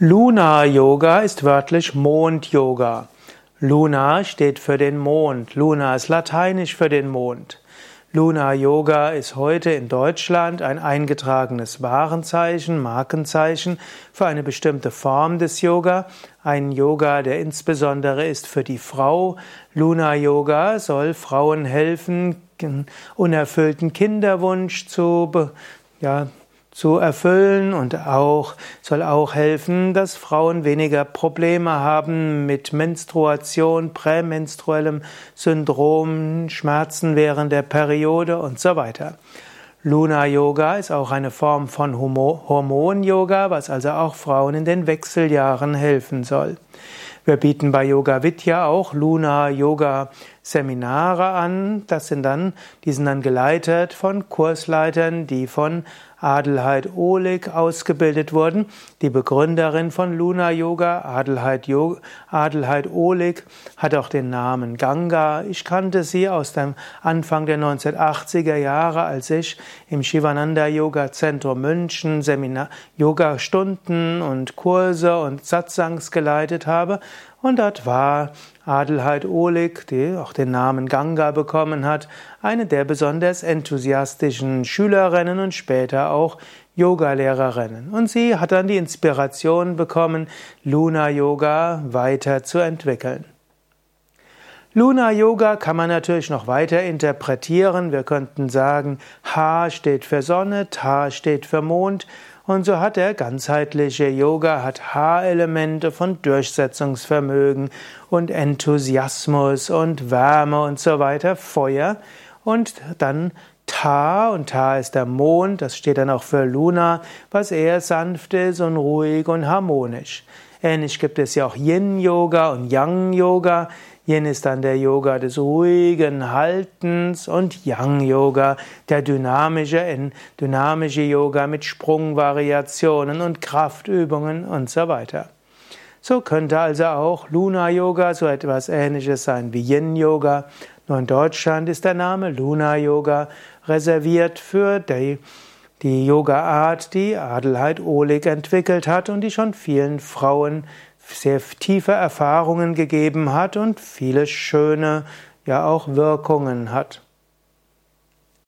Luna Yoga ist wörtlich Mond Yoga. Luna steht für den Mond. Luna ist lateinisch für den Mond. Luna Yoga ist heute in Deutschland ein eingetragenes Warenzeichen, Markenzeichen für eine bestimmte Form des Yoga. Ein Yoga, der insbesondere ist für die Frau. Luna Yoga soll Frauen helfen, unerfüllten Kinderwunsch zu, ja, zu erfüllen und auch soll auch helfen, dass Frauen weniger Probleme haben mit Menstruation, prämenstruellem Syndrom, Schmerzen während der Periode und so weiter. Luna Yoga ist auch eine Form von Hormon Yoga, was also auch Frauen in den Wechseljahren helfen soll. Wir bieten bei Yoga Vidya auch Luna Yoga Seminare an. Das sind dann, die sind dann geleitet von Kursleitern, die von Adelheid Ohlig ausgebildet wurden. Die Begründerin von Luna Yoga, Adelheid, Adelheid Ohlig, hat auch den Namen Ganga. Ich kannte sie aus dem Anfang der 1980er Jahre, als ich im Shivananda Yoga Zentrum München Seminar, Yoga Stunden und Kurse und Satsangs geleitet habe. Und dort war Adelheid Ohlig, die auch den Namen Ganga bekommen hat, eine der besonders enthusiastischen Schülerinnen und später auch Yogalehrerinnen. Und sie hat dann die Inspiration bekommen, Luna Yoga weiterzuentwickeln. Luna Yoga kann man natürlich noch weiter interpretieren. Wir könnten sagen, Ha steht für Sonne, Ta steht für Mond. Und so hat der ganzheitliche Yoga, hat Ha-Elemente von Durchsetzungsvermögen und Enthusiasmus und Wärme und so weiter, Feuer. Und dann Ta, und Ta ist der Mond, das steht dann auch für Luna, was eher sanft ist und ruhig und harmonisch. Ähnlich gibt es ja auch Yin-Yoga und Yang-Yoga. Yin ist dann der Yoga des ruhigen Haltens und Yang-Yoga, der dynamische, dynamische Yoga mit Sprungvariationen und Kraftübungen und so weiter. So könnte also auch Luna-Yoga so etwas ähnliches sein wie Yin-Yoga. Nur in Deutschland ist der Name Luna-Yoga reserviert für die die Yoga-Art, die Adelheid Ohlig entwickelt hat und die schon vielen Frauen sehr tiefe Erfahrungen gegeben hat und viele schöne, ja auch Wirkungen hat.